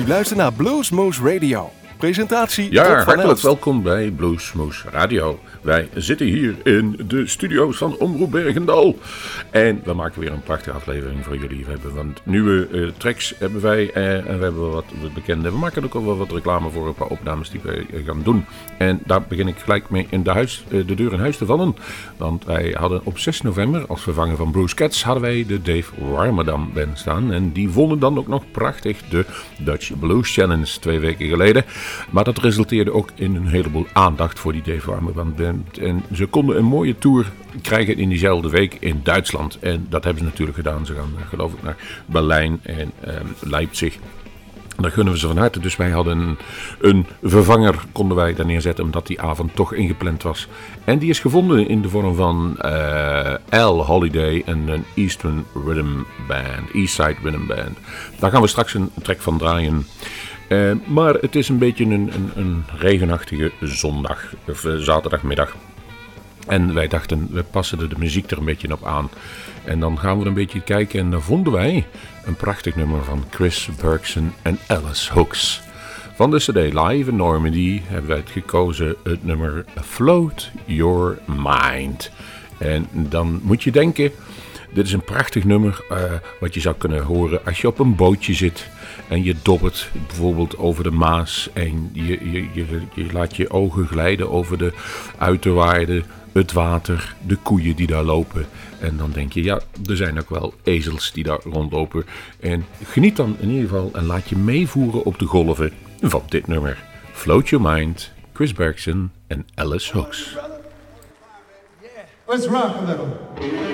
U luistert naar Bluesmoose Radio. Presentatie Ja, hartelijk welkom bij Bluesmoose Radio. Wij zitten hier in de studio's van Omroep Bergendal. En we maken weer een prachtige aflevering voor jullie. We hebben wat nieuwe eh, tracks hebben wij eh, en we hebben wat bekende. We maken ook al wel wat reclame voor een paar opnames die wij eh, gaan doen. En daar begin ik gelijk mee in de, huis, de deur in huis te vallen. Want wij hadden op 6 november als vervanger van Bruce Cats hadden wij de Dave Warmerdam band staan. En die wonnen dan ook nog prachtig de Dutch Blues Challenge twee weken geleden. Maar dat resulteerde ook in een heleboel aandacht voor die Dave Warmerdam band. En ze konden een mooie tour krijgen in diezelfde week in Duitsland. En dat hebben ze natuurlijk gedaan. Ze gaan eh, geloof ik naar Berlijn en ehm, Leipzig. Daar gunnen we ze van harte. Dus wij hadden een, vervanger, konden wij daar neerzetten, omdat die avond toch ingepland was. En die is gevonden in de vorm van eh Al Holiday en een Eastern Rhythm Band, Eastside Rhythm Band. Daar gaan we straks een track van draaien. Eh, maar het is een beetje een, een, een regenachtige zondag, of eh, zaterdagmiddag. En wij dachten, we passen de muziek er een beetje op aan. En dan gaan we een beetje kijken en dan vonden wij een prachtig nummer van Chris Bergson en Alice Hooks. Van de CD Live in Normandy hebben wij het gekozen, het nummer Float Your Mind. En dan moet je denken, dit is een prachtig nummer eh, wat je zou kunnen horen als je op een bootje zit en je dobbert bijvoorbeeld over de Maas en je, je, je, laat je ogen glijden over de uiterwaarden, het water, de koeien die daar lopen. En dan denk je, ja, er zijn ook wel ezels die daar rondlopen. En geniet dan in ieder geval en laat je meevoeren op de golven van dit nummer. Float Your Mind, Chris Bergson en Alice Hooks. Rock.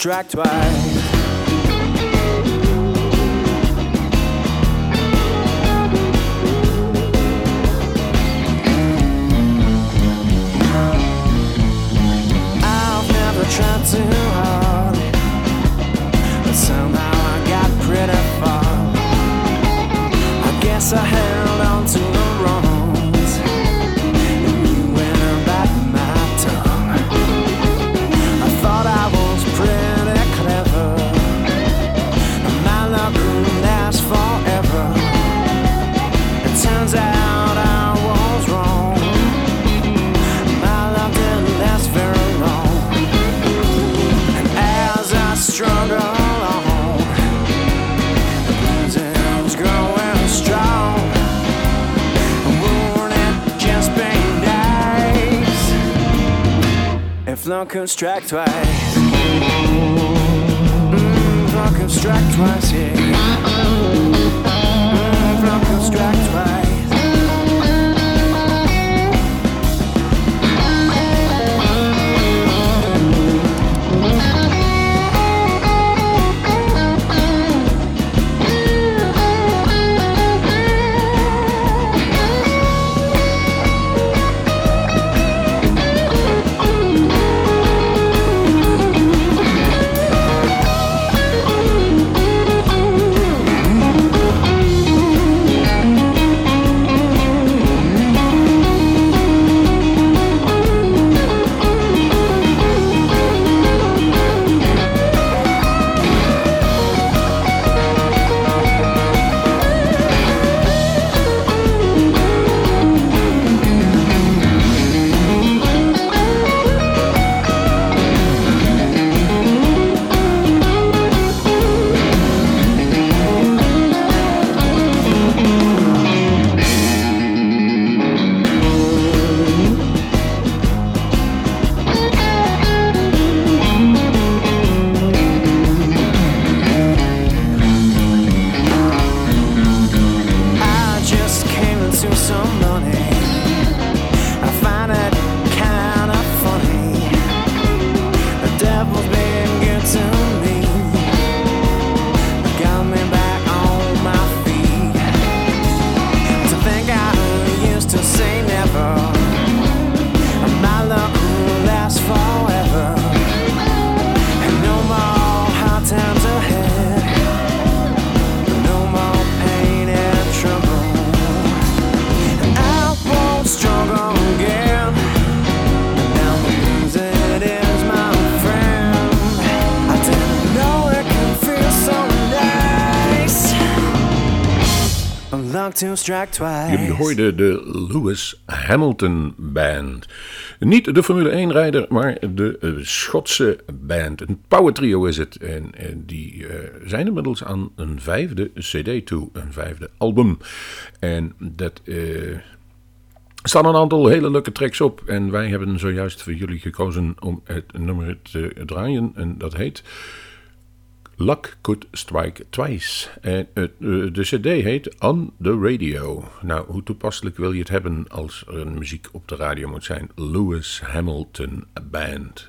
Strike twice? If love could strike twice? Mm, love could strike twice, yeah. Jullie hoorden de Lewis Hamilton Band. Niet de Formule 1 rijder, maar de eh, Schotse band. Een power trio is het. En, en die eh, zijn inmiddels aan een vijfde CD toe, een vijfde album. En dat eh, staan een aantal hele leuke tracks op. En wij hebben zojuist voor jullie gekozen om het nummer te draaien. En dat heet Luck Could Strike Twice. En eh, de CD heet On the Radio. Nou, hoe toepasselijk wil je het hebben als er muziek op de radio moet zijn? Lewis Hamilton Band.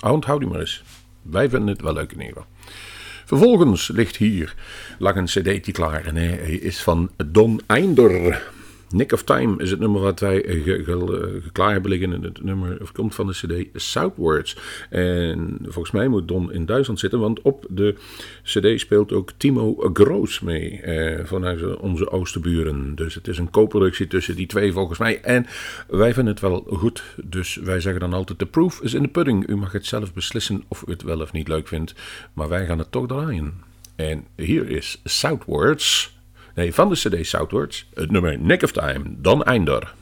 Onthoud die maar eens. Wij vinden het wel leuk in ieder. Vervolgens ligt hier, lag een cd klaar en hij is van Don Einder. Nick of Time is het nummer wat wij ge, ge, klaar hebben liggen. Het nummer of komt van de CD Southwards. En volgens mij moet Don in Duitsland zitten, want op de CD speelt ook Timo Groos mee eh, vanuit onze oosterburen. Dus het is een co-productie tussen die twee volgens mij. En wij vinden het wel goed. Dus wij zeggen dan altijd: The proof is in the pudding. U mag het zelf beslissen of u het wel of niet leuk vindt. Maar wij gaan het toch draaien. En hier is Southwards. Nee, van de CD Southwards. Het nummer Nick of Time. Dan Einder.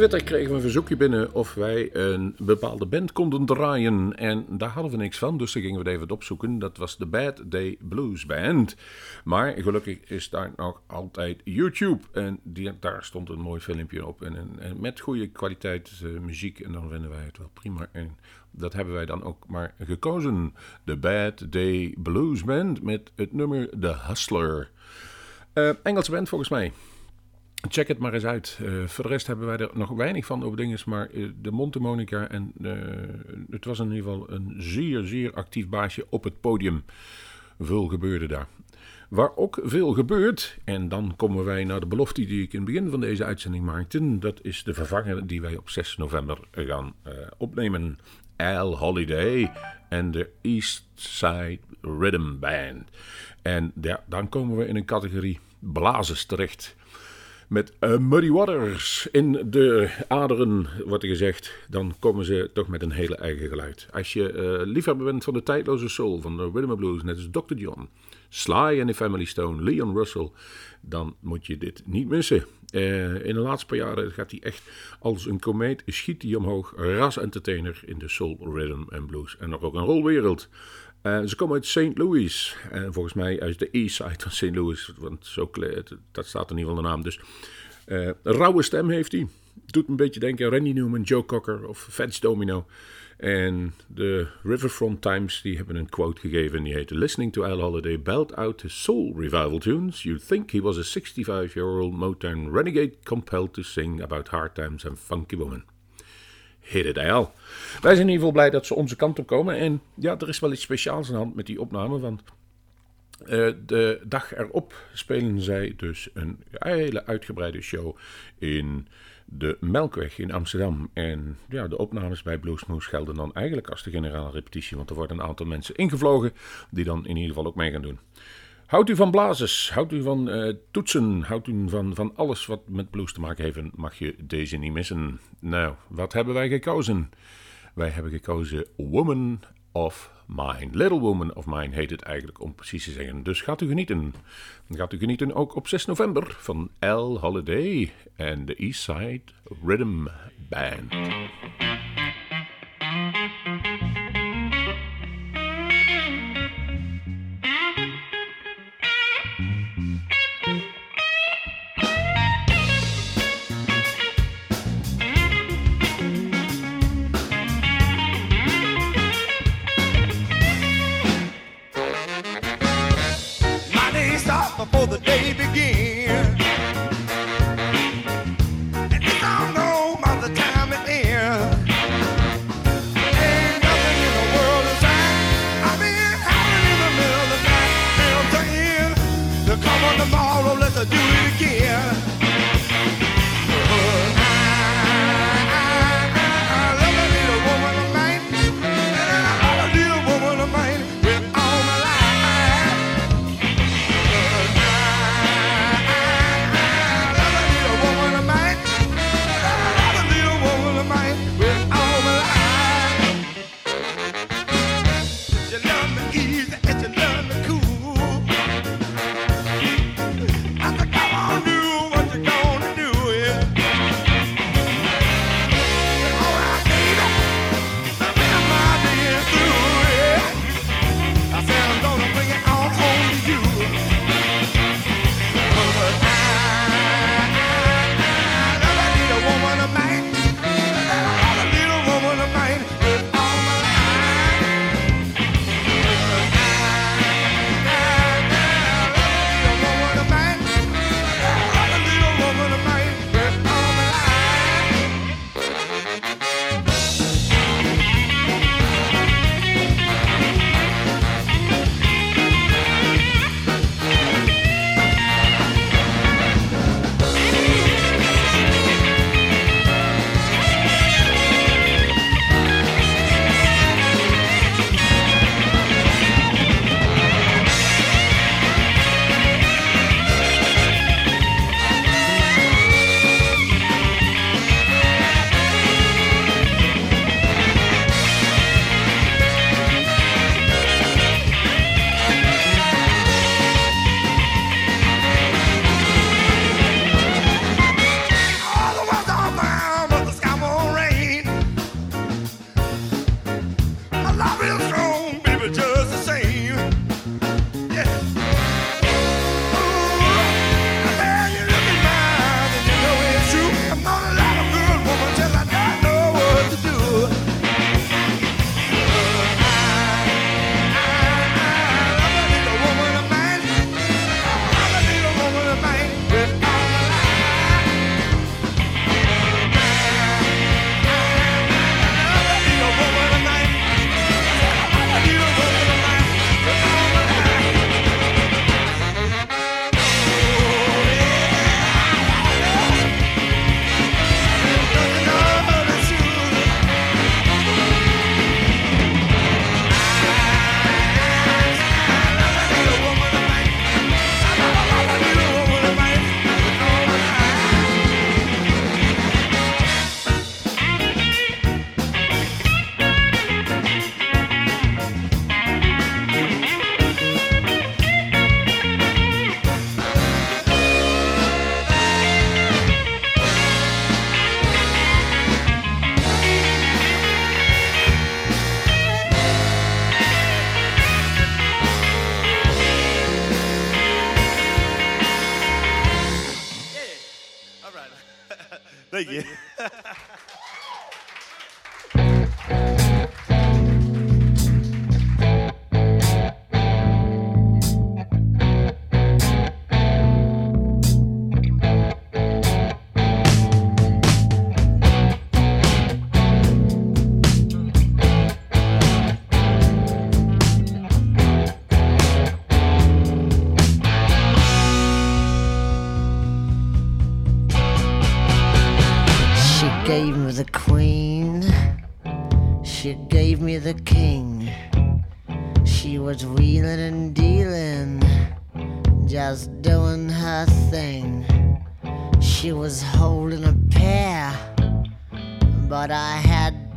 Twitter kregen we een verzoekje binnen of wij een bepaalde band konden draaien. En daar hadden we niks van, dus dan gingen we het even opzoeken. Dat was de Bad Day Blues Band. Maar gelukkig is daar nog altijd YouTube. En die, daar stond een mooi filmpje op. En, en, met goede kwaliteit uh, muziek. En dan vinden wij het wel prima. En dat hebben wij dan ook maar gekozen. De Bad Day Blues Band met het nummer The Hustler. Uh, Engelse band volgens mij. Check het maar eens uit. Uh, voor de rest hebben wij er nog weinig van over dingen. Maar uh, de Montemonica en uh, het was in ieder geval een zeer, zeer actief baasje op het podium. Veel gebeurde daar. Waar ook veel gebeurt, en dan komen wij naar de belofte die ik in het begin van deze uitzending maakte. Dat is de vervanger die wij op 6 november gaan opnemen. Al Holiday en de East Side Rhythm Band. En dan komen we in een categorie blazers terecht. Met uh, Muddy Waters in de aderen, wordt er gezegd, dan komen ze toch met een hele eigen geluid. Als je uh, liefhebber bent van de tijdloze soul, van de rhythm and blues, net als Dr. John, Sly en the Family Stone, Leon Russell, dan moet je dit niet missen. Uh, in de laatste paar jaren gaat hij echt als een komeet, schiet hij omhoog, ras entertainer in de soul, rhythm en blues en nog ook een rolwereld. Uh, ze komen uit St. Louis. En volgens mij uit de east side van St. Louis. Want zo, dat staat in ieder geval de naam. Dus uh, rauwe stem heeft hij. Doet een beetje denken aan Randy Newman, Joe Cocker of Fats Domino. En de Riverfront Times die hebben een quote gegeven. Die heette Listening to Al Holiday belt out his soul revival tunes. You'd think he was a 65-year-old Motown renegade compelled to sing about hard times and funky women. Hit it Al. Wij zijn in ieder geval blij dat ze onze kant op komen. En ja, er is wel iets speciaals aan de hand met die opname. Want uh, de dag erop spelen zij dus een hele uitgebreide show in de Melkweg in Amsterdam. En ja, de opnames bij Bluesmoose gelden dan eigenlijk als de generale repetitie. Want er worden een aantal mensen ingevlogen die dan in ieder geval ook mee gaan doen. Houdt u van blazers? Houdt u van uh, toetsen? Houdt u van, van alles wat met blues te maken heeft? Mag je deze niet missen? Nou, wat hebben wij gekozen? Wij hebben gekozen Woman of Mine. Little Woman of Mine heet het eigenlijk om precies te zeggen. Dus gaat u genieten. Gaat u genieten ook op 6 november van L Holiday en de Eastside Rhythm Band.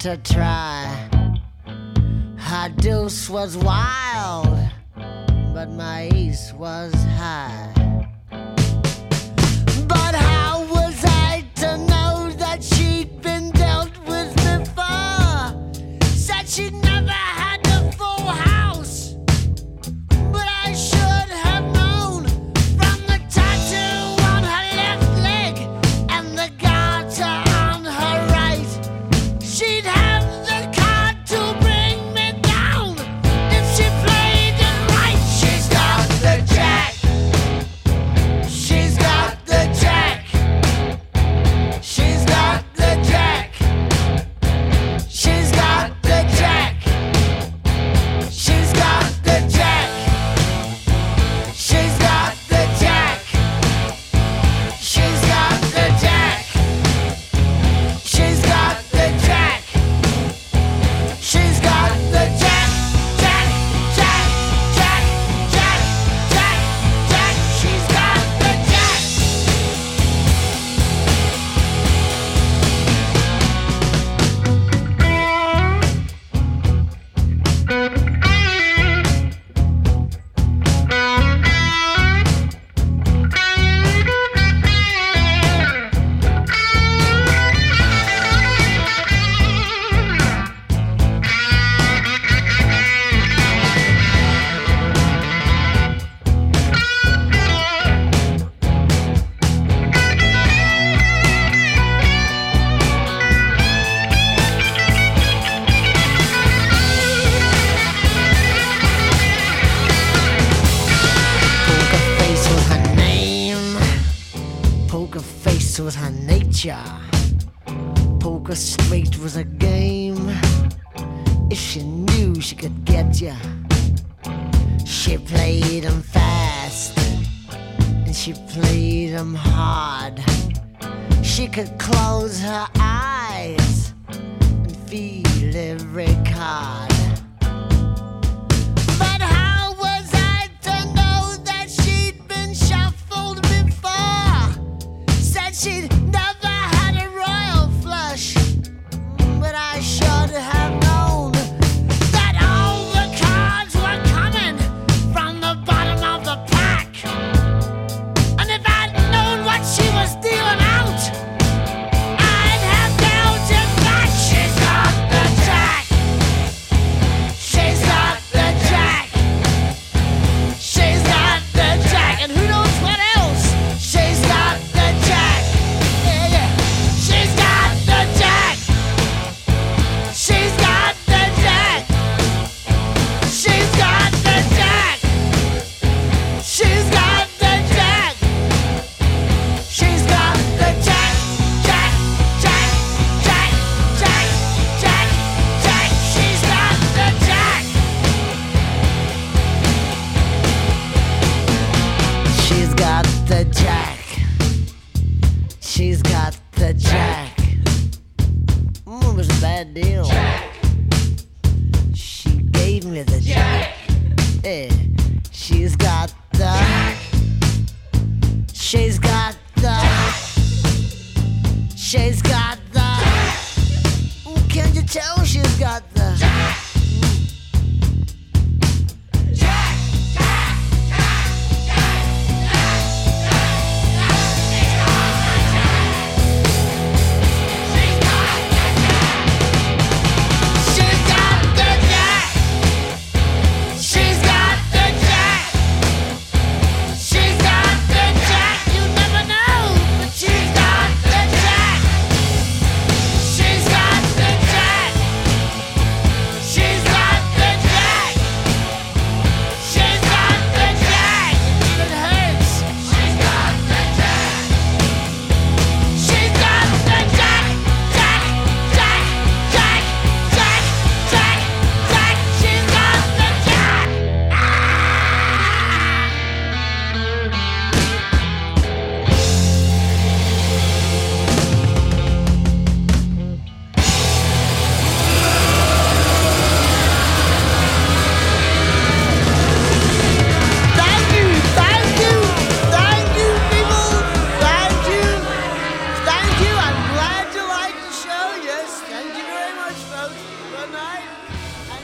to try. Her deuce was wild, but my ace was high.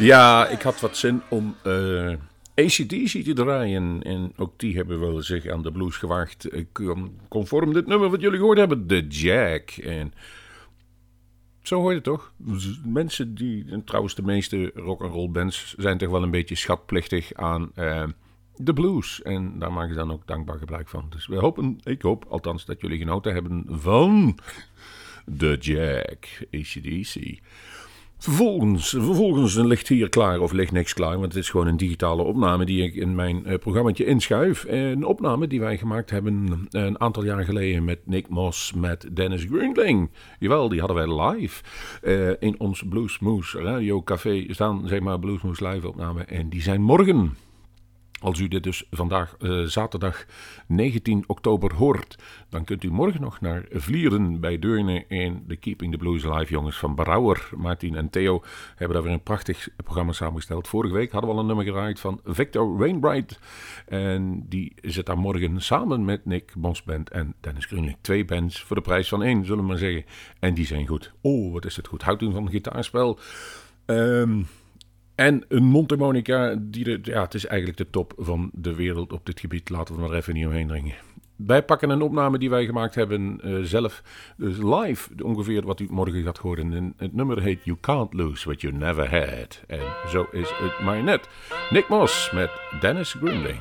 Ja, ik had wat zin om eh ACDC te draaien. En ook die hebben wel zich aan de blues gewaagd. eh, con- Conform dit nummer wat jullie gehoord hebben, The Jack. En zo hoor je het toch? Mensen die, en trouwens de meeste rock'n'roll bands, zijn toch wel een beetje schatplichtig aan eh, de blues. En daar maken ze dan ook dankbaar gebruik van. Dus we hopen, ik hoop althans dat jullie genoten hebben van The Jack, ACDC. Vervolgens, vervolgens ligt hier klaar, of ligt niks klaar, want het is gewoon een digitale opname die ik in mijn eh programmaatje inschuif. Een opname die wij gemaakt hebben een aantal jaar geleden met Nick Moss, met Dennis Greenling. Jawel, die hadden wij live eh, in ons Bluesmoose Radio Café staan, zeg maar Bluesmoose live opname. En die zijn morgen. Als u dit dus vandaag, eh, zaterdag 19 oktober, hoort, dan kunt u morgen nog naar Vlieren bij Deurne in de Keeping the Blues Live jongens van Brouwer. Martin en Theo hebben daar weer een prachtig programma samengesteld. Vorige week hadden we al een nummer gedraaid van Victor Wainwright. En die zit daar morgen samen met Nick Bosband en Dennis Greenling. Twee bands voor de prijs van één, zullen we maar zeggen. En die zijn goed. Oh, wat is het goed. Houdt u van gitaarspel? Ehm... En een mondharmonica, die ja, het is eigenlijk de top van de wereld op dit gebied. Laten we er maar even niet omheen dringen. Wij pakken een opname die wij gemaakt hebben eh, zelf. Dus live, ongeveer wat u morgen gaat horen. En het nummer heet You Can't Lose What You Never Had. En zo is het maar net. Nick Moss met Dennis Greenling.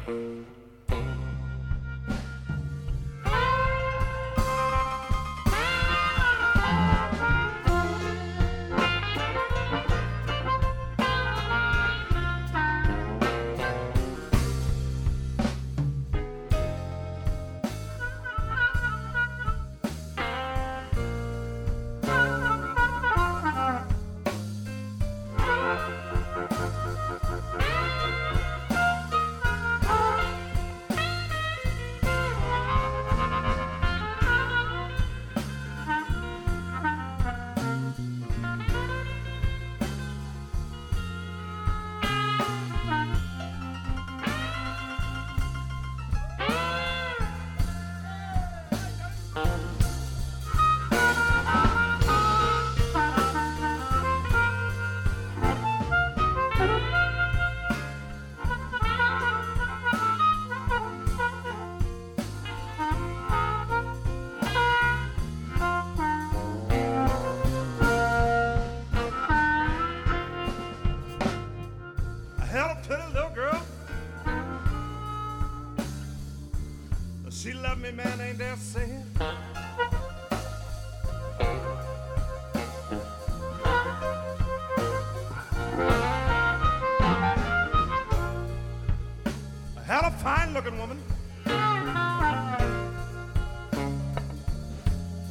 Had a fine looking woman.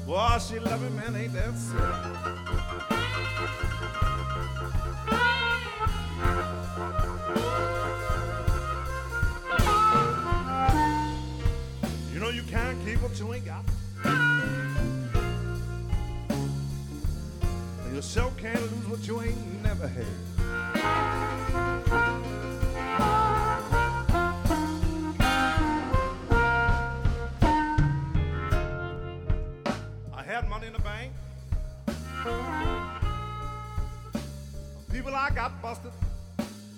Boy, she loved me, man, ain't that sad? You know you can't keep what you ain't got. And you sure can't lose what you ain't never had. Got busted.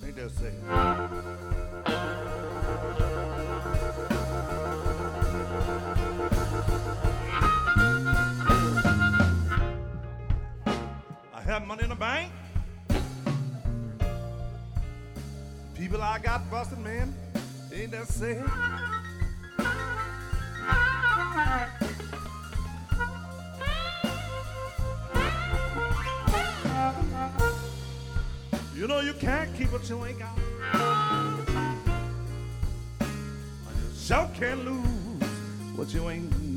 Ain't that say? I had money in the bank. People I got busted, man. Ain't that sad? Can't keep what you ain't got. And you sure can't lose what you ain't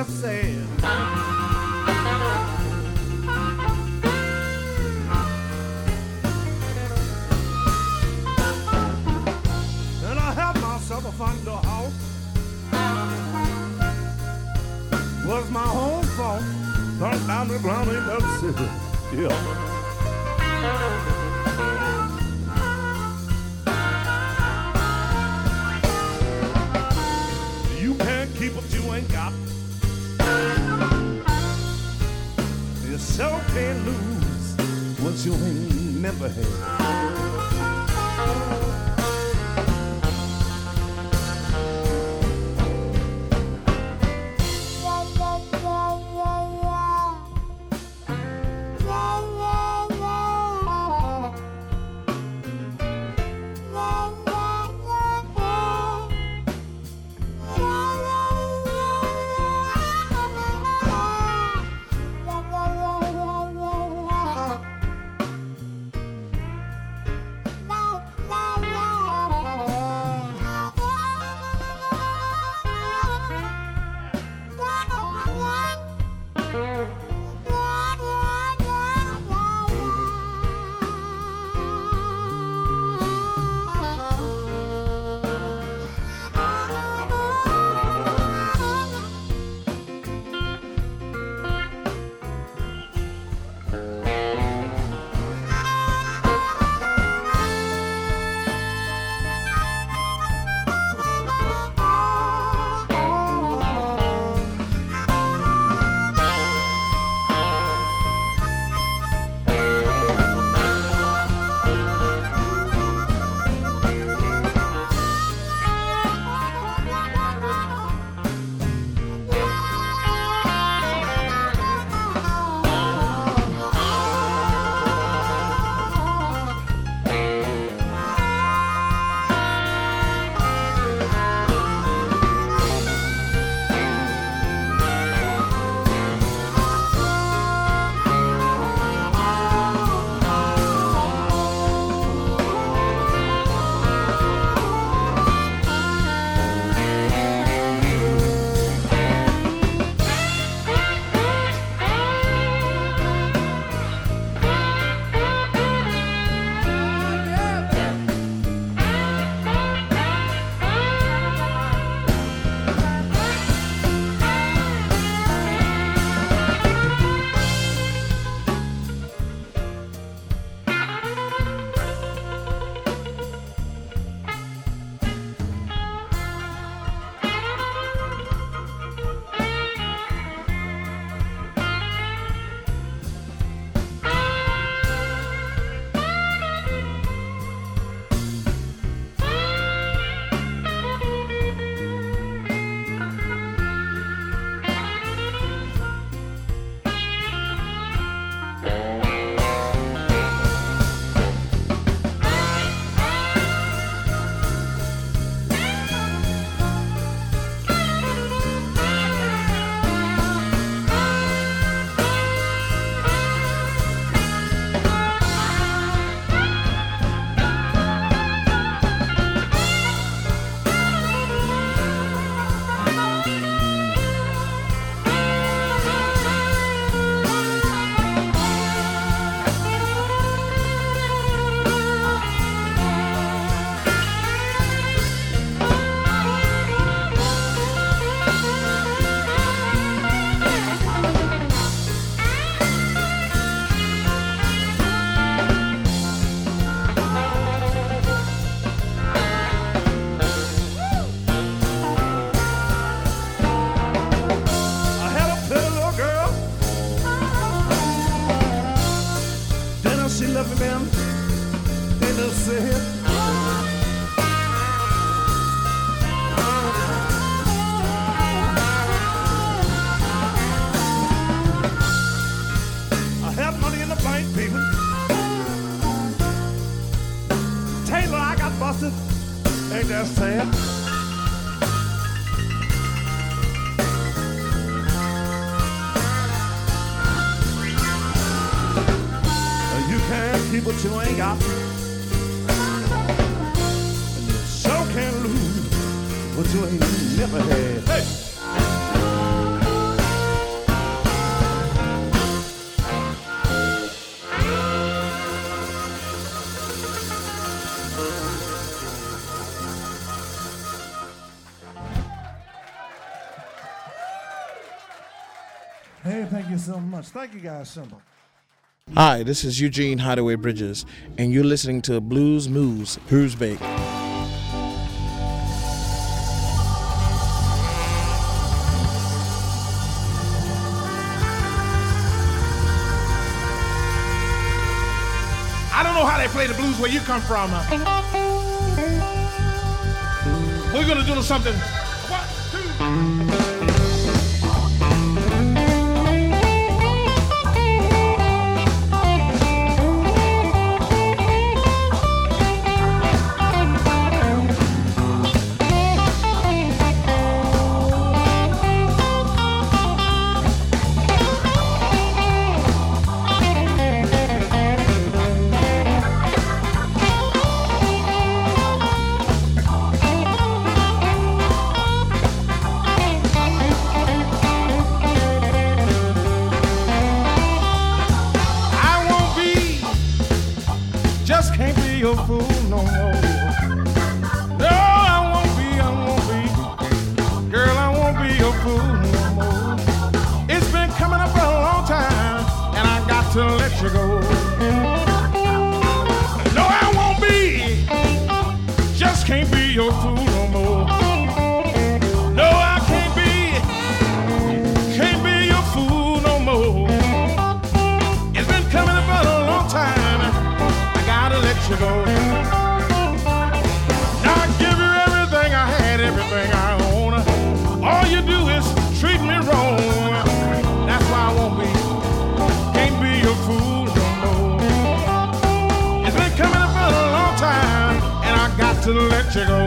yourself what you ain't never had. Hey! Hey, thank you so much. Thank you guys so much. Hi, this is Eugene Hideaway Bridges, and you're listening to Blues Moves, Who's Baked. play the blues where you come from. We're gonna do something. One, two. no fool. let you go.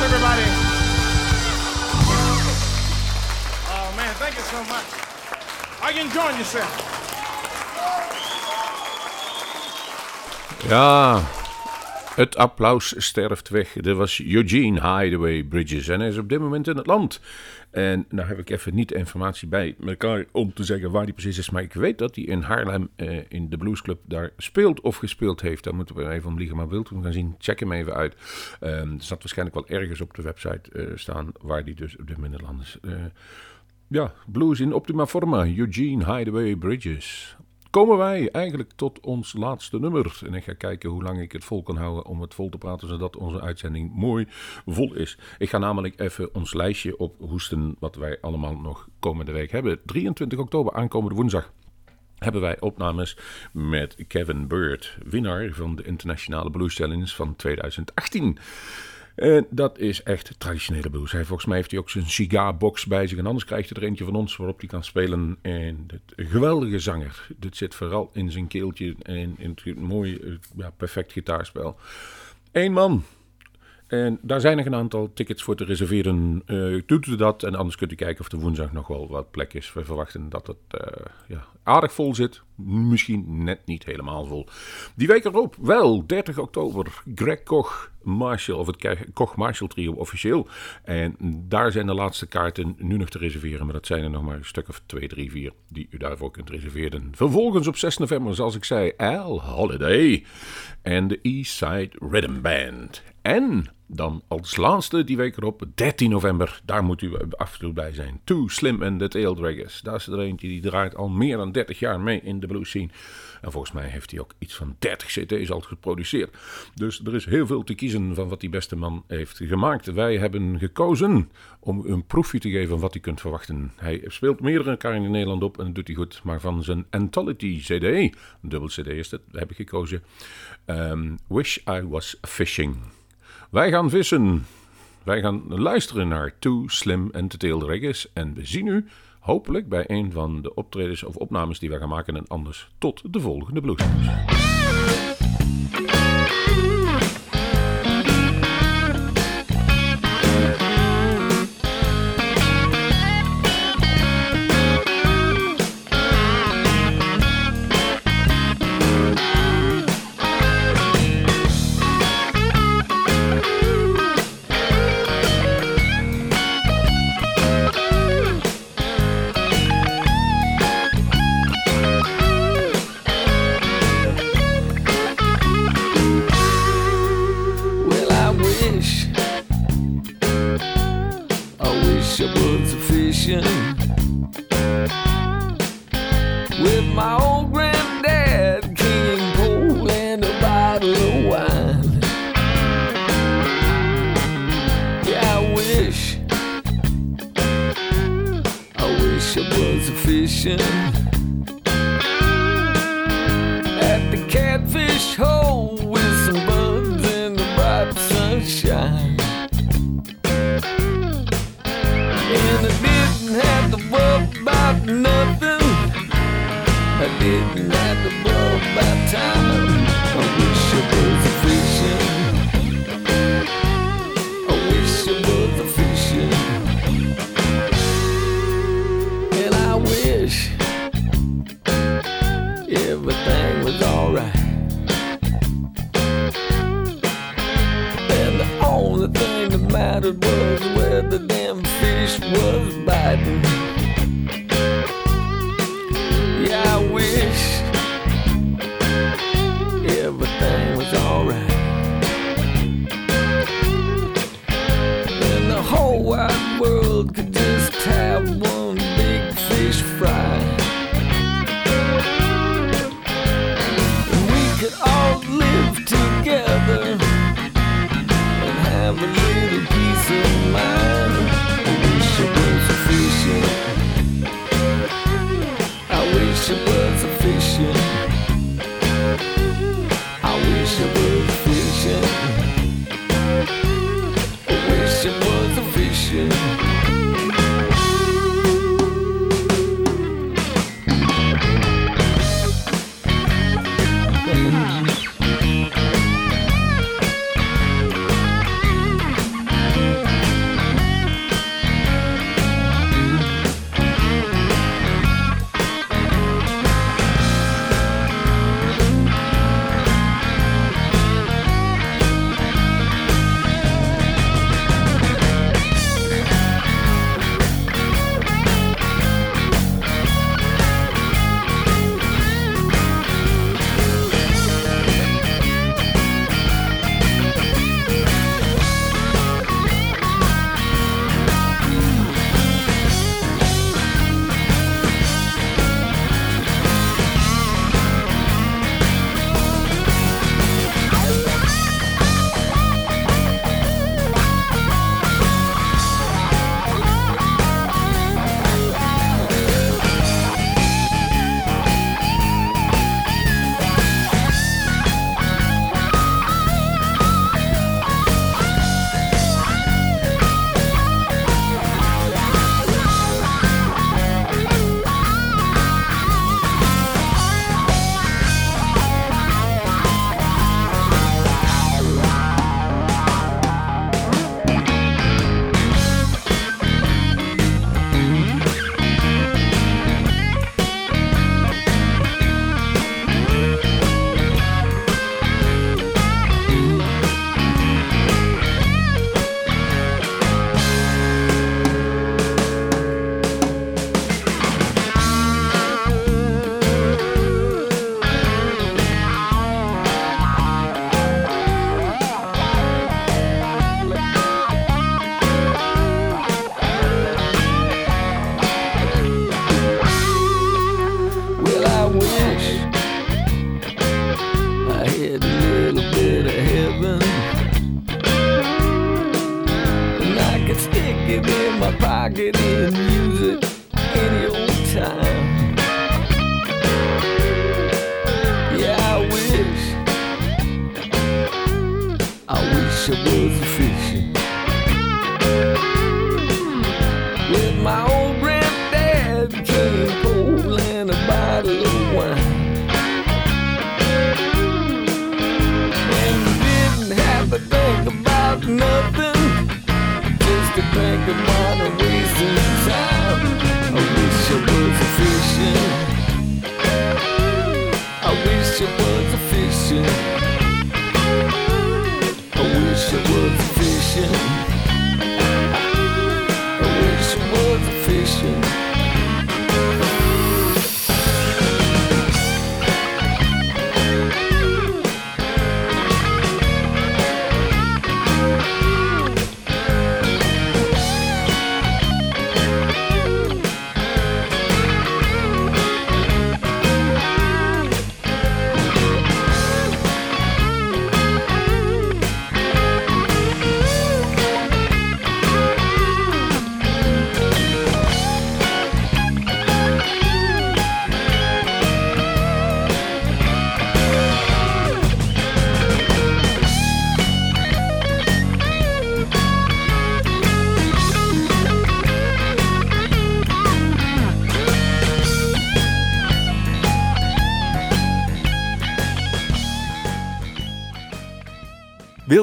Everybody. Oh man, thank you so much. Are you enjoying yourself? Ja, het applaus sterft weg. Dat was Eugene Hideaway Bridges. En hij is op dit moment in het land. En nou heb ik even niet de informatie bij elkaar om te zeggen waar hij precies is. Maar ik weet dat hij in Haarlem eh, in de Bluesclub daar speelt of gespeeld heeft. Daar moeten we even om. Maar u hem gaan zien, check hem even uit. Ehm er staat waarschijnlijk wel ergens op de website eh, staan waar hij dus op dit moment. Eh, ja, blues in optima forma. Eugene Hideaway Bridges. Komen wij eigenlijk tot ons laatste nummer. En ik ga kijken hoe lang ik het vol kan houden om het vol te praten, zodat onze uitzending mooi vol is. Ik ga namelijk even ons lijstje ophoesten wat wij allemaal nog komende week hebben. 23 oktober, aankomende woensdag hebben wij opnames met Kevin Bird, winnaar van de Internationale Blues Challenge van 2018. En dat is echt traditionele blues. Hij, volgens mij heeft hij ook zijn cigarbox bij zich. En anders krijgt hij er eentje van ons waarop hij kan spelen. En een geweldige zanger. Dit zit vooral in zijn keeltje en in het mooie, eh, ja, perfect gitaarspel. Eén man. En daar zijn nog een aantal tickets voor te reserveren. Eh, doet u dat en anders kunt u kijken of er woensdag nog wel wat plek is. We verwachten dat het eh, ja, aardig vol zit. Misschien net niet helemaal vol. Die week erop wel, 30 oktober, Greg Koch Marshall, of het Koch Marshall trio officieel. En daar zijn de laatste kaarten nu nog te reserveren. Maar dat zijn er nog maar een stuk of 2, 3, 4 die u daarvoor kunt reserveren. Vervolgens op 6 november, zoals ik zei, Al Holiday en de Eastside Rhythm Band. En dan als laatste die week erop, 13 november, daar moet u absoluut bij zijn. Too Slim and the Tail Draggers. Daar is er eentje die draait al meer dan 30 jaar mee in de blues scene. En volgens mij heeft hij ook iets van 30 cd's al geproduceerd. Dus er is heel veel te kiezen van wat die beste man heeft gemaakt. Wij hebben gekozen om een proefje te geven van wat u kunt verwachten. Hij speelt meerdere keren in Nederland op en dat doet hij goed. Maar van zijn Anthology cd, dubbel cd is dat, heb ik gekozen. ehm, Wish I Was Fishing. Wij gaan vissen. Wij gaan luisteren naar Too Slim and the Tail Draggers. En we zien u hopelijk bij een van de optredens of opnames die wij gaan maken. En anders tot de volgende blues. Wish I was a fishing at the catfish hole I in music any old time.